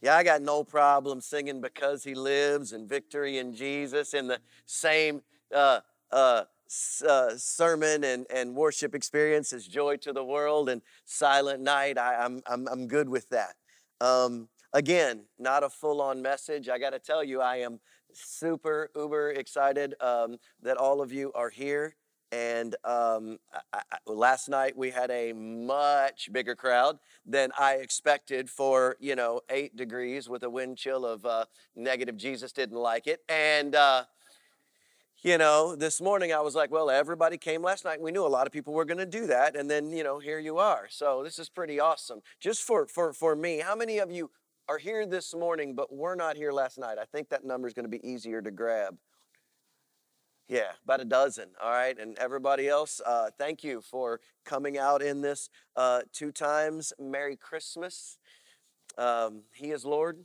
Yeah, I got no problem singing Because He Lives and Victory in Jesus in the same uh, uh, uh, sermon and, and worship experience as Joy to the World and Silent Night. I, am I'm, I'm, I'm good with that. Um, again, not a full on message. I got to tell you, I am super, uber excited um, that all of you are here. And um, I, I, last night we had a much bigger crowd than I expected for, you know, eight degrees with a wind chill of uh, negative. Jesus didn't like it. And, uh, you know, this morning I was like, well, everybody came last night. We knew a lot of people were going to do that. And then, you know, here you are. So this is pretty awesome. Just for, for, for me, how many of you are here this morning, but were not here last night? I think that number is going to be easier to grab. Yeah, about a dozen. All right. And everybody else, uh, thank you for coming out in this uh, two times. Merry Christmas. Um, he is Lord.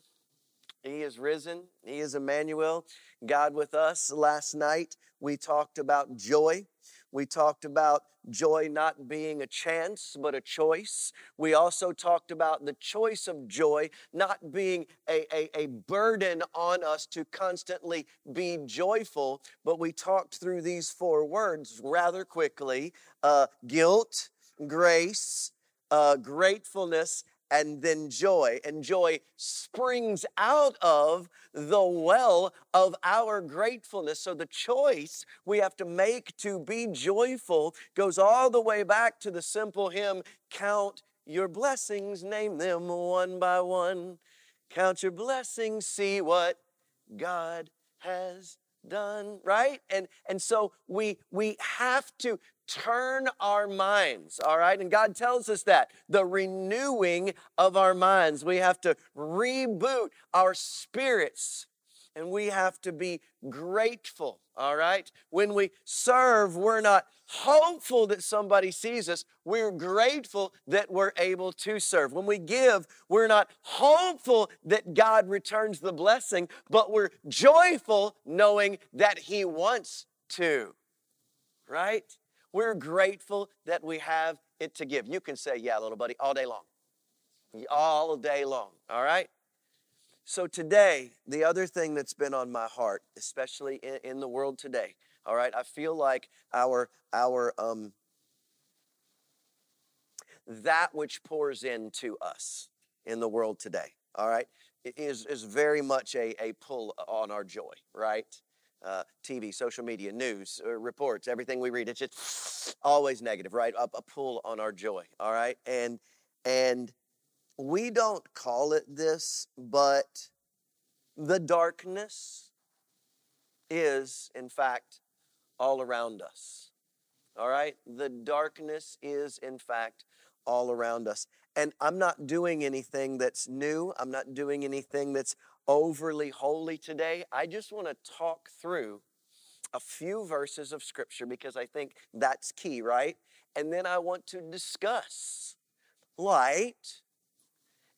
He is risen. He is Emmanuel, God with us. Last night we talked about joy. We talked about joy not being a chance, but a choice. We also talked about the choice of joy not being a, a, a, burden on us to constantly be joyful, but we talked through these four words rather quickly uh, guilt, grace, uh, gratefulness, and then joy. And joy springs out of the well of our gratefulness. So the choice we have to make to be joyful goes all the way back to the simple hymn Count your blessings, name them one by one. Count your blessings, see what God has done right and and so we we have to turn our minds, all right? And God tells us that the renewing of our minds. We have to reboot our spirits and we have to be grateful, all right? When we serve, we're not hopeful that somebody sees us. We're grateful that we're able to serve. When we give, we're not hopeful that God returns the blessing, but we're joyful knowing that He wants to, right? We're grateful that we have it to give. You can say, yeah, little buddy, all day long. All day long, all right? So today, the other thing that's been on my heart, especially in, in the world today, all right, I feel like our our um that which pours into us in the world today, all right, is is very much a, a pull on our joy, right? Uh, TV, social media, news, uh, reports, everything we read. It's just always negative, right? A, a pull on our joy. All right, and and we don't call it this, but the darkness is, in fact, all around us. All right, the darkness is, in fact, all around us. And I'm not doing anything that's new. I'm not doing anything that's overly holy today. I just want to talk through a few verses of Scripture because I think that's key, right? And then I want to discuss light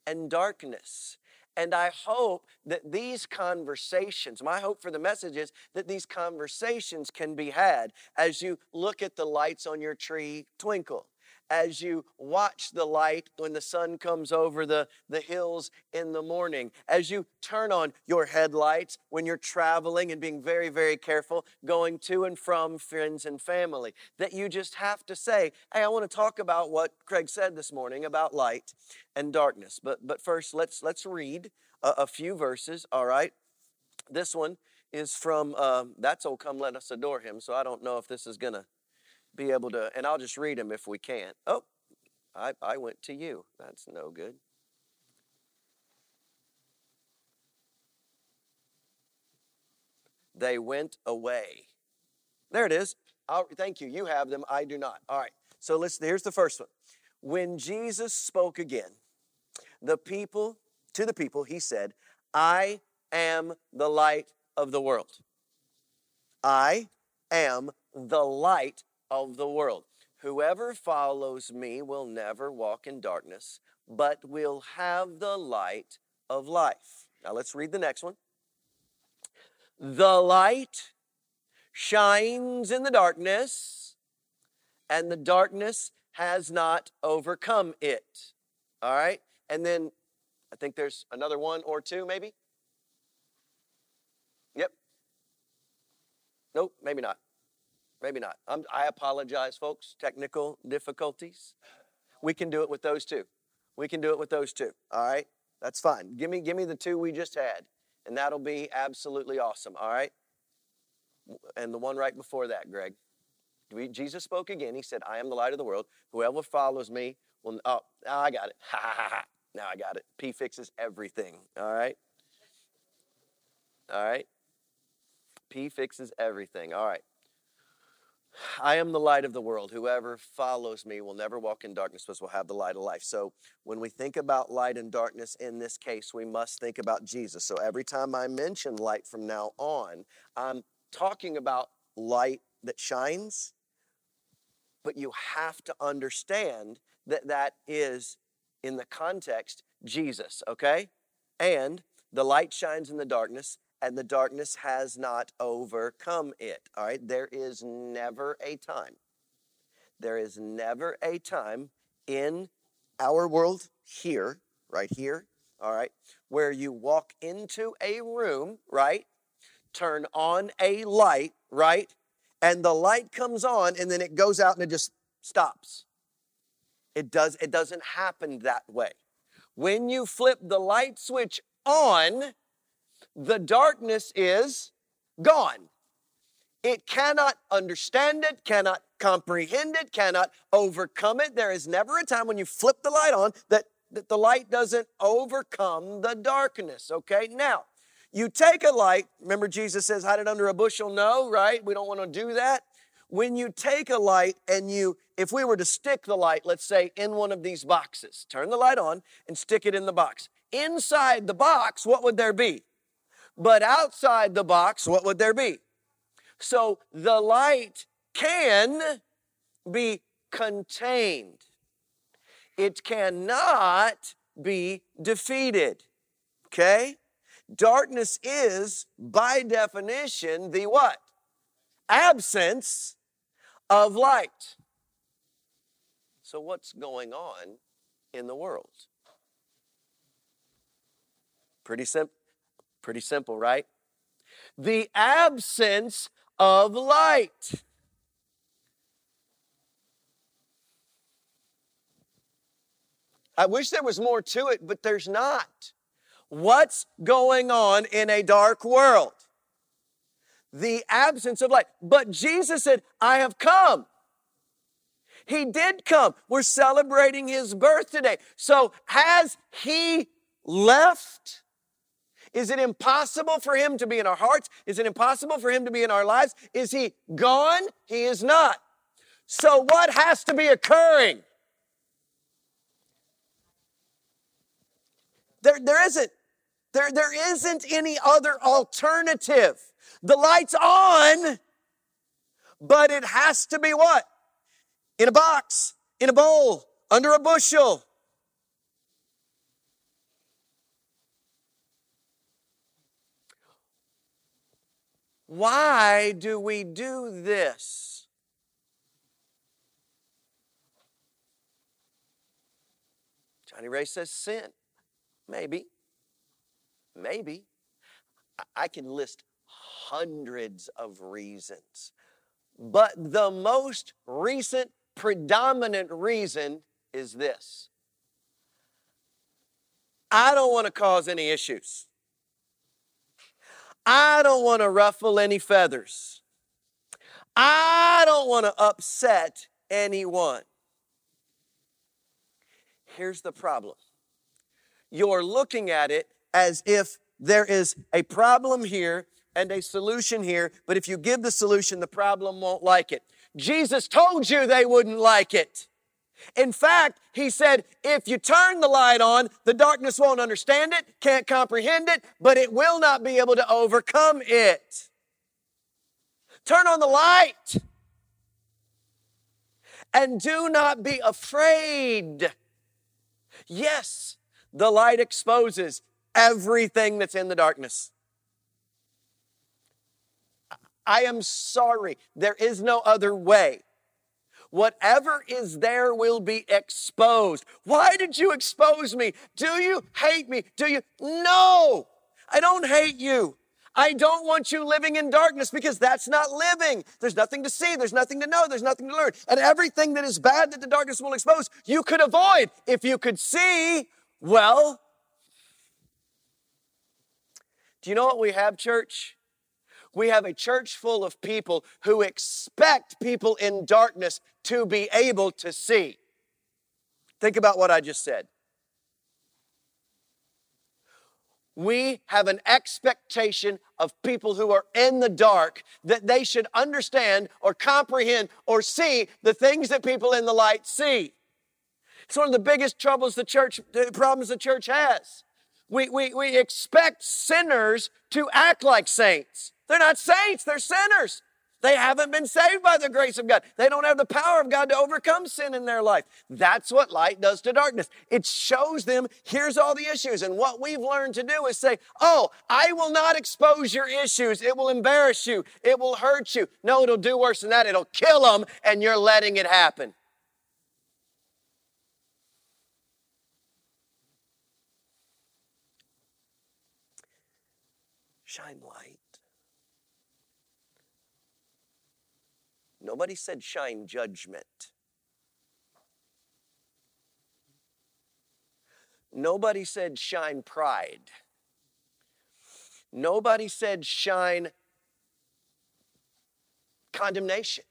and darkness. And I hope that these conversations, my hope for the message is that these conversations can be had as you look at the lights on your tree twinkle as you watch the light when the sun comes over the, the hills in the morning, as you turn on your headlights when you're traveling and being very, very careful going to and from friends and family. That you just have to say, hey, I want to talk about what Craig said this morning about light and darkness. But, but first, let's, let's read a, a few verses, all right? This one is from, um, that's Oh Come Let Us Adore Him. So I don't know if this is going to be able to, and I'll just read them if we can't. Oh, I, I went to you. That's no good. They went away. There it is. I'll, thank you. You have them. I do not. All right. So let's. Here's the first one. When Jesus spoke again, the people to the people, he said, "I am the light of the world. I am the light of the world. Whoever follows me will never walk in darkness, but will have the light of life. Now let's read the next one. The light shines in the darkness, and the darkness has not overcome it. All right? And then I think there's another one or two, maybe. Yep. Nope, maybe not. Maybe not. I'm, I apologize, folks. Technical difficulties. We can do it with those two. We can do it with those two. All right, that's fine. Give me, give me the two we just had, and that'll be absolutely awesome. All right, and the one right before that, Greg. Jesus spoke again. He said, "I am the light of the world. Whoever follows me will." Oh, now I got it. Ha Ha ha ha. Now I got it. P fixes everything. All right. All right. P fixes everything. All right. I am the light of the world. Whoever follows me will never walk in darkness, but will have the light of life. So, when we think about light and darkness in this case, we must think about Jesus. So, every time I mention light from now on, I'm talking about light that shines, but you have to understand that that is, in the context, Jesus, okay? And the light shines in the darkness, and the darkness has not overcome it. All right, there is never a time. There is never a time in our world here, right here, all right, where you walk into a room, right, turn on a light, right, and the light comes on and then it goes out and it just stops. It does it doesn't happen that way. When you flip the light switch on, the darkness is gone. It cannot understand it, cannot comprehend it, cannot overcome it. There is never a time when you flip the light on that, that the light doesn't overcome the darkness. Okay, now you take a light, remember Jesus says, hide it under a bushel? No, right? We don't want to do that. When you take a light and you, if we were to stick the light, let's say in one of these boxes, turn the light on and stick it in the box. Inside the box, what would there be? But outside the box, what would there be? So the light can be contained. It cannot be defeated. Okay? Darkness is, by definition, the what? Absence of light. So, what's going on in the world? Pretty simple. Pretty simple, right? The absence of light. I wish there was more to it, but there's not. What's going on in a dark world? The absence of light. But Jesus said, I have come. He did come. We're celebrating his birth today. So has he left? Is it impossible for him to be in our hearts? Is it impossible for him to be in our lives? Is he gone? He is not. So what has to be occurring? There, there isn't. There, there isn't any other alternative. The light's on, but it has to be what? In a box, in a bowl, under a bushel. Why do we do this? Johnny Ray says sin. Maybe. Maybe. I can list hundreds of reasons. But the most recent, predominant reason is this I don't want to cause any issues. I don't want to ruffle any feathers. I don't want to upset anyone. Here's the problem you're looking at it as if there is a problem here and a solution here, but if you give the solution, the problem won't like it. Jesus told you they wouldn't like it. In fact, he said, if you turn the light on, the darkness won't understand it, can't comprehend it, but it will not be able to overcome it. Turn on the light. And do not be afraid. Yes, the light exposes everything that's in the darkness. I am sorry. There is no other way. Whatever is there will be exposed. Why did you expose me? Do you hate me? Do you? No, I don't hate you. I don't want you living in darkness because that's not living. There's nothing to see, there's nothing to know, there's nothing to learn. And everything that is bad that the darkness will expose, you could avoid. If you could see, well, do you know what we have, church? We have a church full of people who expect people in darkness to be able to see. Think about what I just said. we have an expectation of people who are in the dark that they should understand or comprehend or see the things that people in the light see. It's one of the biggest troubles the church, problems the church has. We, we, we expect sinners to act like saints. They're not saints, they're sinners. They haven't been saved by the grace of God. They don't have the power of God to overcome sin in their life. That's what light does to darkness. It shows them, here's all the issues. And what we've learned to do is say, oh, I will not expose your issues. It will embarrass you. It will hurt you. No, it'll do worse than that. It'll kill them, and you're letting it happen. Shine light. Nobody said shine judgment. Nobody said shine pride. Nobody said shine condemnation.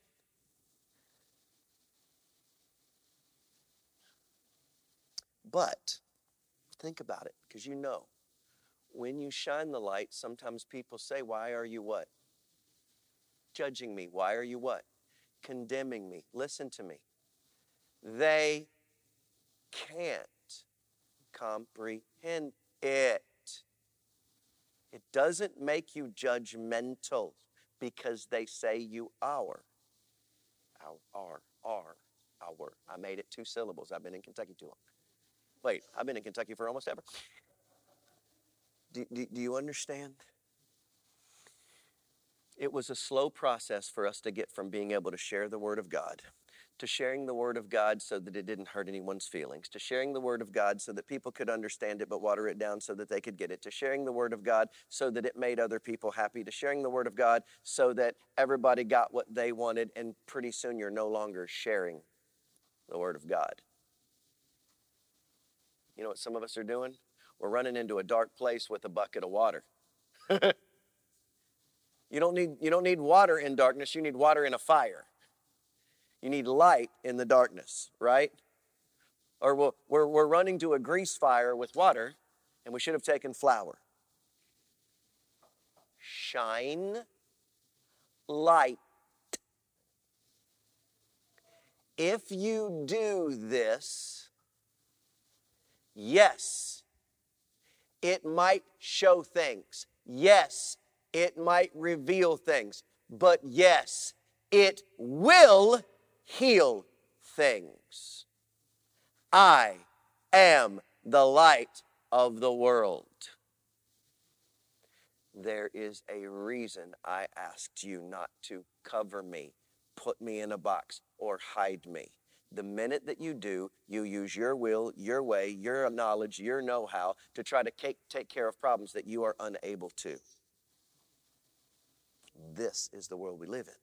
But think about it, because you know, when you shine the light, sometimes people say, Why are you what? Judging me. Why are you what? Condemning me. Listen to me. They can't comprehend it. It doesn't make you judgmental because they say you are. Our, are, are, our. I made it two syllables. I've been in Kentucky too long. Wait, I've been in Kentucky for almost ever. Do, do, do you understand? It was a slow process for us to get from being able to share the Word of God to sharing the Word of God so that it didn't hurt anyone's feelings, to sharing the Word of God so that people could understand it but water it down so that they could get it, to sharing the Word of God so that it made other people happy, to sharing the Word of God so that everybody got what they wanted, and pretty soon you're no longer sharing the Word of God. You know what some of us are doing? We're running into a dark place with a bucket of water. You don't need, you don't need water in darkness, you need water in a fire. You need light in the darkness, right? Or we're, we're, we're running to a grease fire with water, and we should have taken flour. Shine light. If you do this, yes, it might show things. Yes, it might reveal things. But yes, it will heal things. I am the light of the world. There is a reason I asked you not to cover me, put me in a box, or hide me. The minute that you do, you use your will, your way, your knowledge, your know how to try to take, take care of problems that you are unable to. This is the world we live in.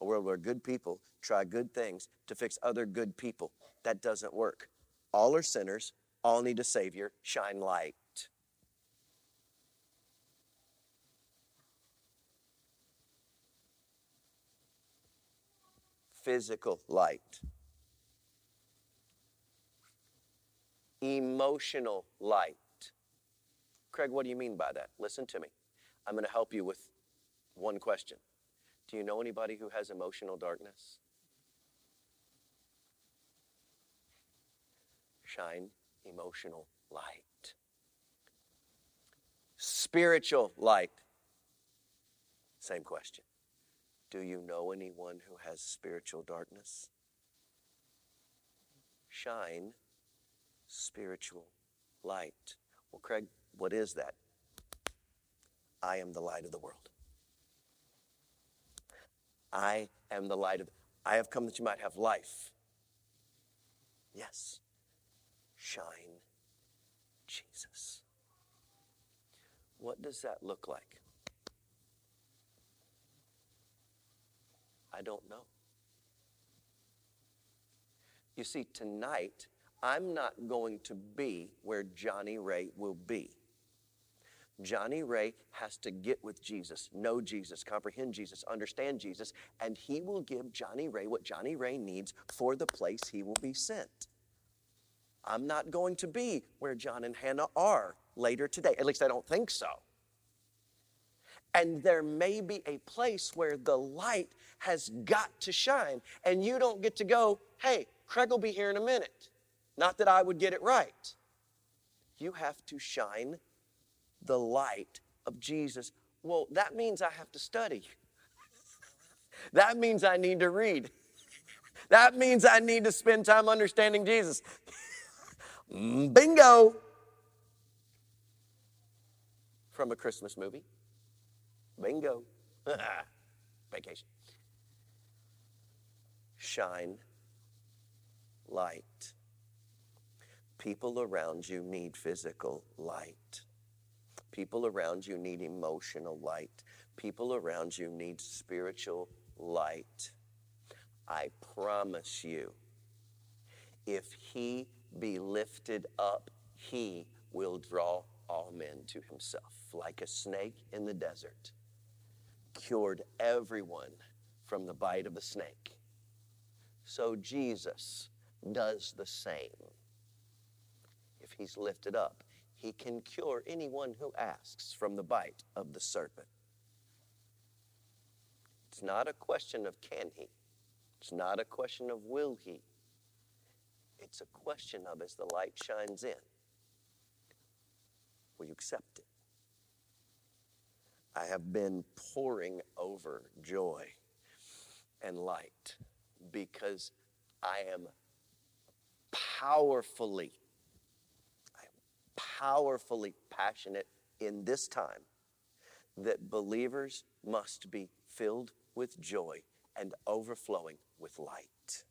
A world where good people try good things to fix other good people. That doesn't work. All are sinners, all need a Savior. Shine light. Physical light. Emotional light. Craig, what do you mean by that? Listen to me. I'm going to help you with one question Do you know anybody who has emotional darkness? Shine emotional light. Spiritual light. Same question. Do you know anyone who has spiritual darkness? Shine spiritual light. Well, Craig, what is that? I am the light of the world. I am the light of I have come that you might have life. Yes. Shine Jesus. What does that look like? I don't know. You see, tonight, I'm not going to be where Johnny Ray will be. Johnny Ray has to get with Jesus, know Jesus, comprehend Jesus, understand Jesus, and he will give Johnny Ray what Johnny Ray needs for the place he will be sent. I'm not going to be where John and Hannah are later today. At least I don't think so. And there may be a place where the light has got to shine, and you don't get to go, hey, Craig will be here in a minute. Not that I would get it right. You have to shine the light of Jesus. Well, that means I have to study. that means I need to read. That means I need to spend time understanding Jesus. Mm, bingo! From a Christmas movie. Bingo. Vacation. Shine light. People around you need physical light. People around you need emotional light. People around you need spiritual light. I promise you, if He be lifted up, He will draw all men to Himself. Like a snake in the desert, cured everyone from the bite of a snake. So Jesus does the same. If He's lifted up, he can cure anyone who asks from the bite of the serpent. It's not a question of can he, it's not a question of will he. It's a question of as the light shines in, will you accept it? I have been poring over joy and light because I am powerfully powerfully passionate in this time that believers must be filled with joy and overflowing with light.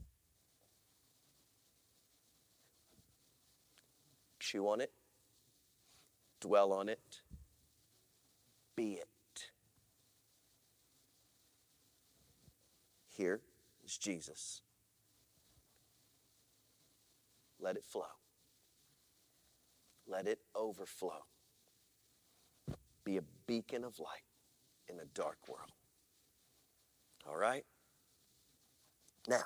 Chew on it, dwell on it, be it. Here is Jesus. Let it flow. Let it overflow. Be a beacon of light in a dark world. All right? Now,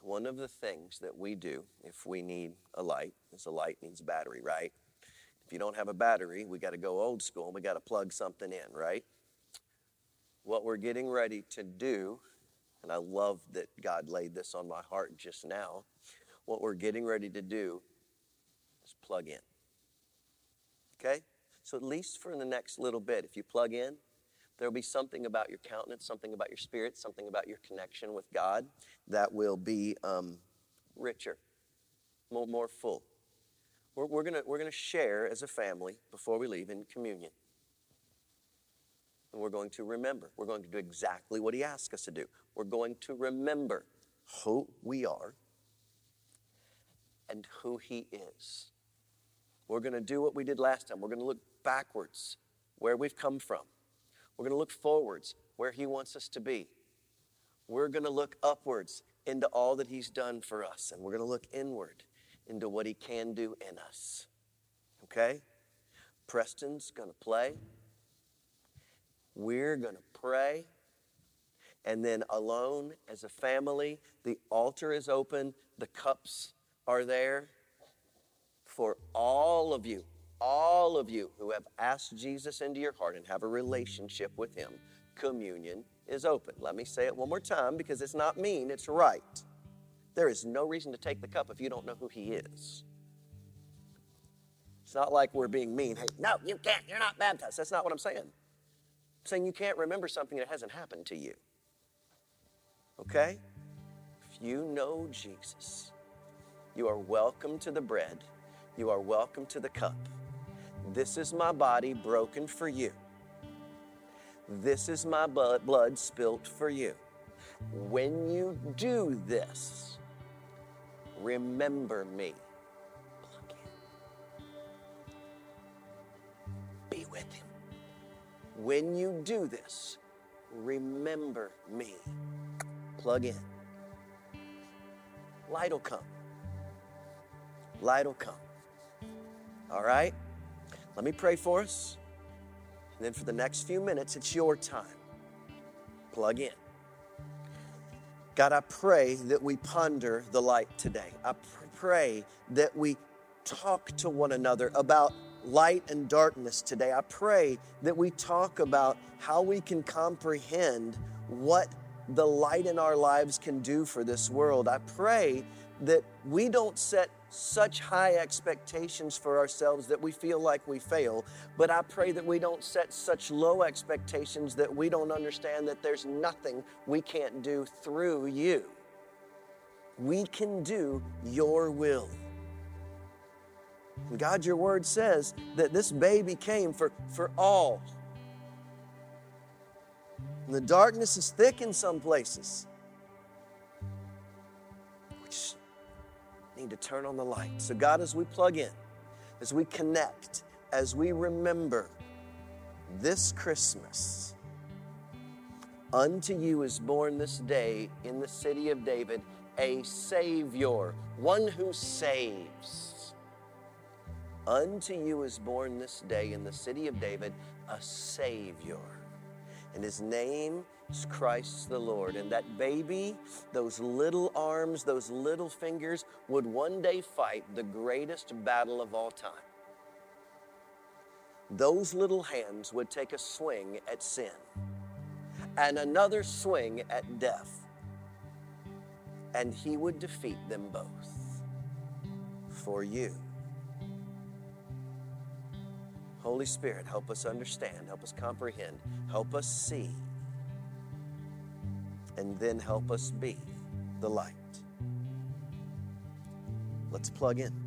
one of the things that we do if we need a light is a light needs a battery, right? If you don't have a battery, we got to go old school and we got to plug something in, right? What we're getting ready to do and I love that God laid this on my heart just now. What we're getting ready to do is plug in. Okay? So, at least for the next little bit, if you plug in, there'll be something about your countenance, something about your spirit, something about your connection with God that will be um, richer, more, more full. We're, we're going we're going to share as a family before we leave in communion and we're going to remember. We're going to do exactly what He asked us to do. We're going to remember who we are and who He is. We're going to do what we did last time. We're going to look backwards, where we've come from. We're going to look forwards, where He wants us to be. We're going to look upwards into all that He's done for us, and we're going to look inward into what He can do in us. Okay? Preston's going to play. We're going to pray. And then, alone as a family, the altar is open, the cups are there for all of you, all of you who have asked Jesus into your heart and have a relationship with Him. Communion is open. Let me say it one more time because it's not mean, it's right. There is no reason to take the cup if you don't know who He is. It's not like we're being mean. Hey, no, you can't. You're not baptized. That's not what I'm saying saying you can't remember something that hasn't happened to you. Okay? If you know Jesus, you are welcome to the bread, you are welcome to the cup. This is my body broken for you. This is my blood spilt for you. When you do this, remember me. When you do this, remember me. Plug in. Light will come. Light will come. All right? Let me pray for us. And then for the next few minutes, it's your time. Plug in. God, I pray that we ponder the light today. I pray that we talk to one another about light and darkness today. I pray that we talk about how we can comprehend what the light in our lives can do for this world. I pray that we don't set such high expectations for ourselves that we feel like we fail, but I pray that we don't set such low expectations that we don't understand that there's nothing we can't do through you. We can do your will. And God, your word says that this baby came for, for all. And the darkness is thick in some places. We just need to turn on the light. So, God, as we plug in, as we connect, as we remember this Christmas, unto you is born this day in the city of David a Savior, one who saves. Unto you is born this day in the city of David a Savior. And his name is Christ the Lord. And that baby, those little arms, those little fingers, would one day fight the greatest battle of all time. Those little hands would take a swing at sin and another swing at death. And he would defeat them both for you. Holy Spirit, help us understand, help us comprehend, help us see, and then help us be the light. Let's plug in.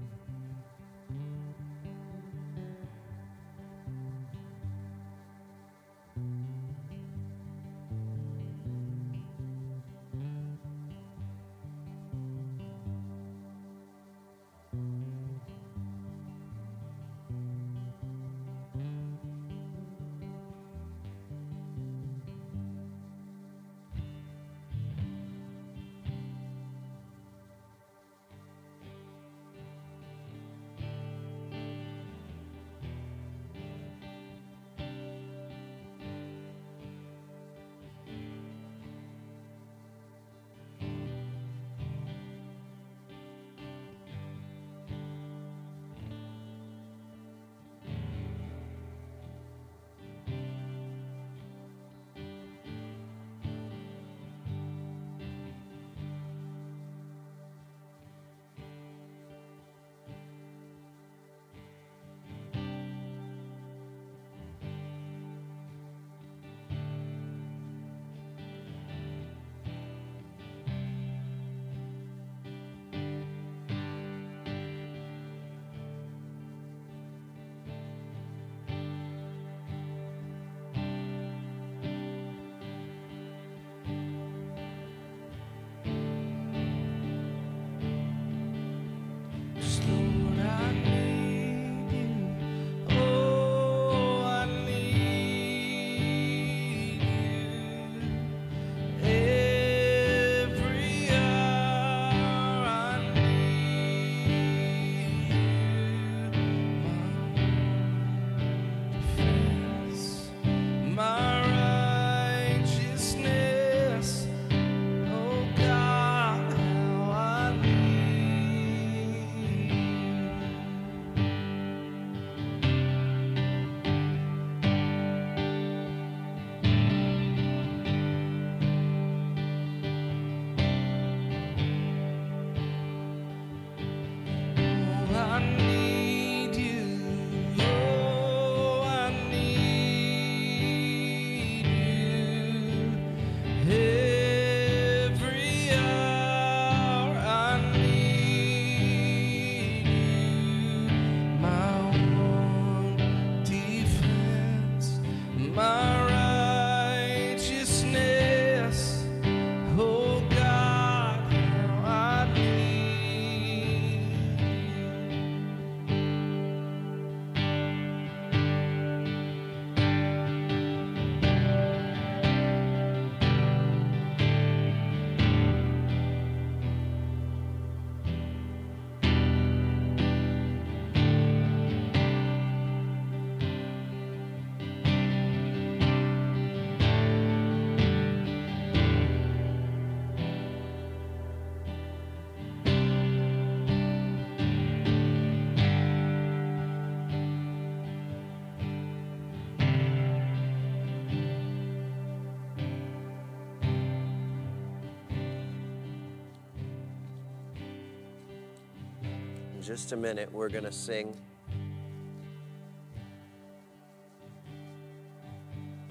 Just a minute, we're going to sing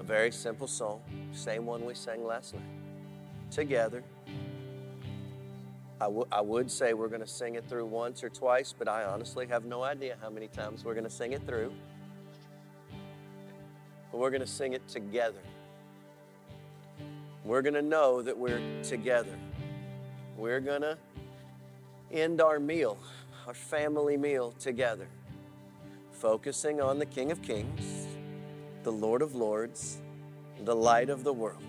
a very simple song, same one we sang last night, together. I, w- I would say we're going to sing it through once or twice, but I honestly have no idea how many times we're going to sing it through. But we're going to sing it together. We're going to know that we're together. We're going to end our meal, our family meal together, focusing on the King of Kings, the Lord of Lords, the light of the world.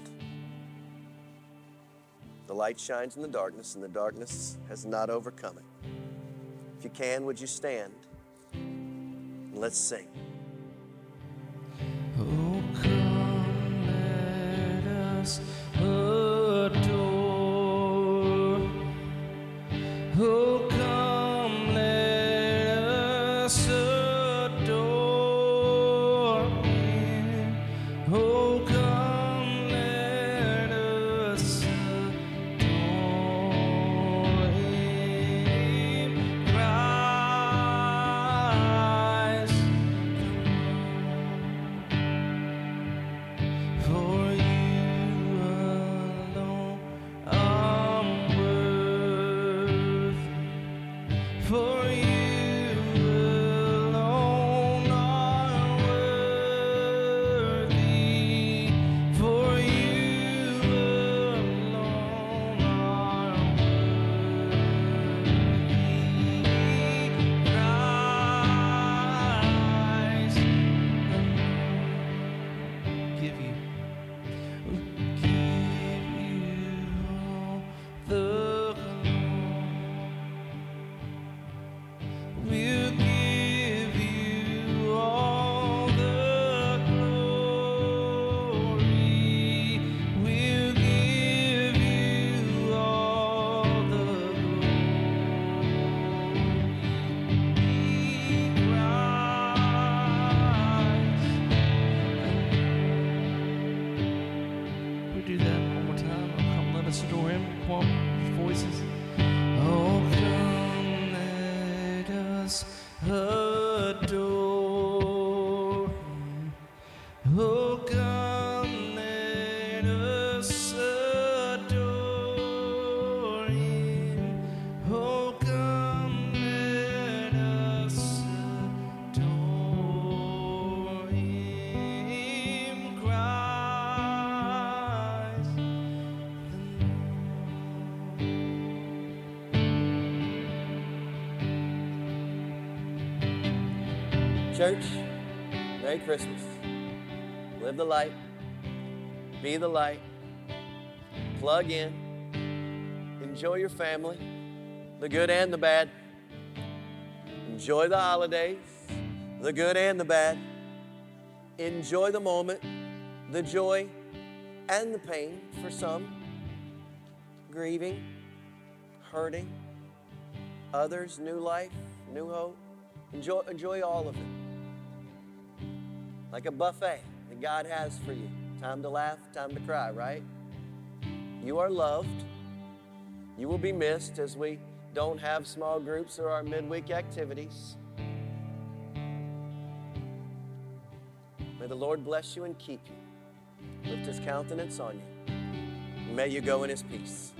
The light shines in the darkness, and the darkness has not overcome it. If you can, would you stand? And let's sing. Church, Merry Christmas. Live the light, be the light, plug in, enjoy your family, the good and the bad. Enjoy the holidays, the good and the bad. Enjoy the moment, the joy and the pain for some, grieving, hurting, others, new life, new hope. Enjoy, enjoy all of it like a buffet that God has for you. Time to laugh, time to cry, right? You are loved. You will be missed as we don't have small groups or our midweek activities. May the Lord bless you and keep you. Lift his countenance on you. May you go in his peace.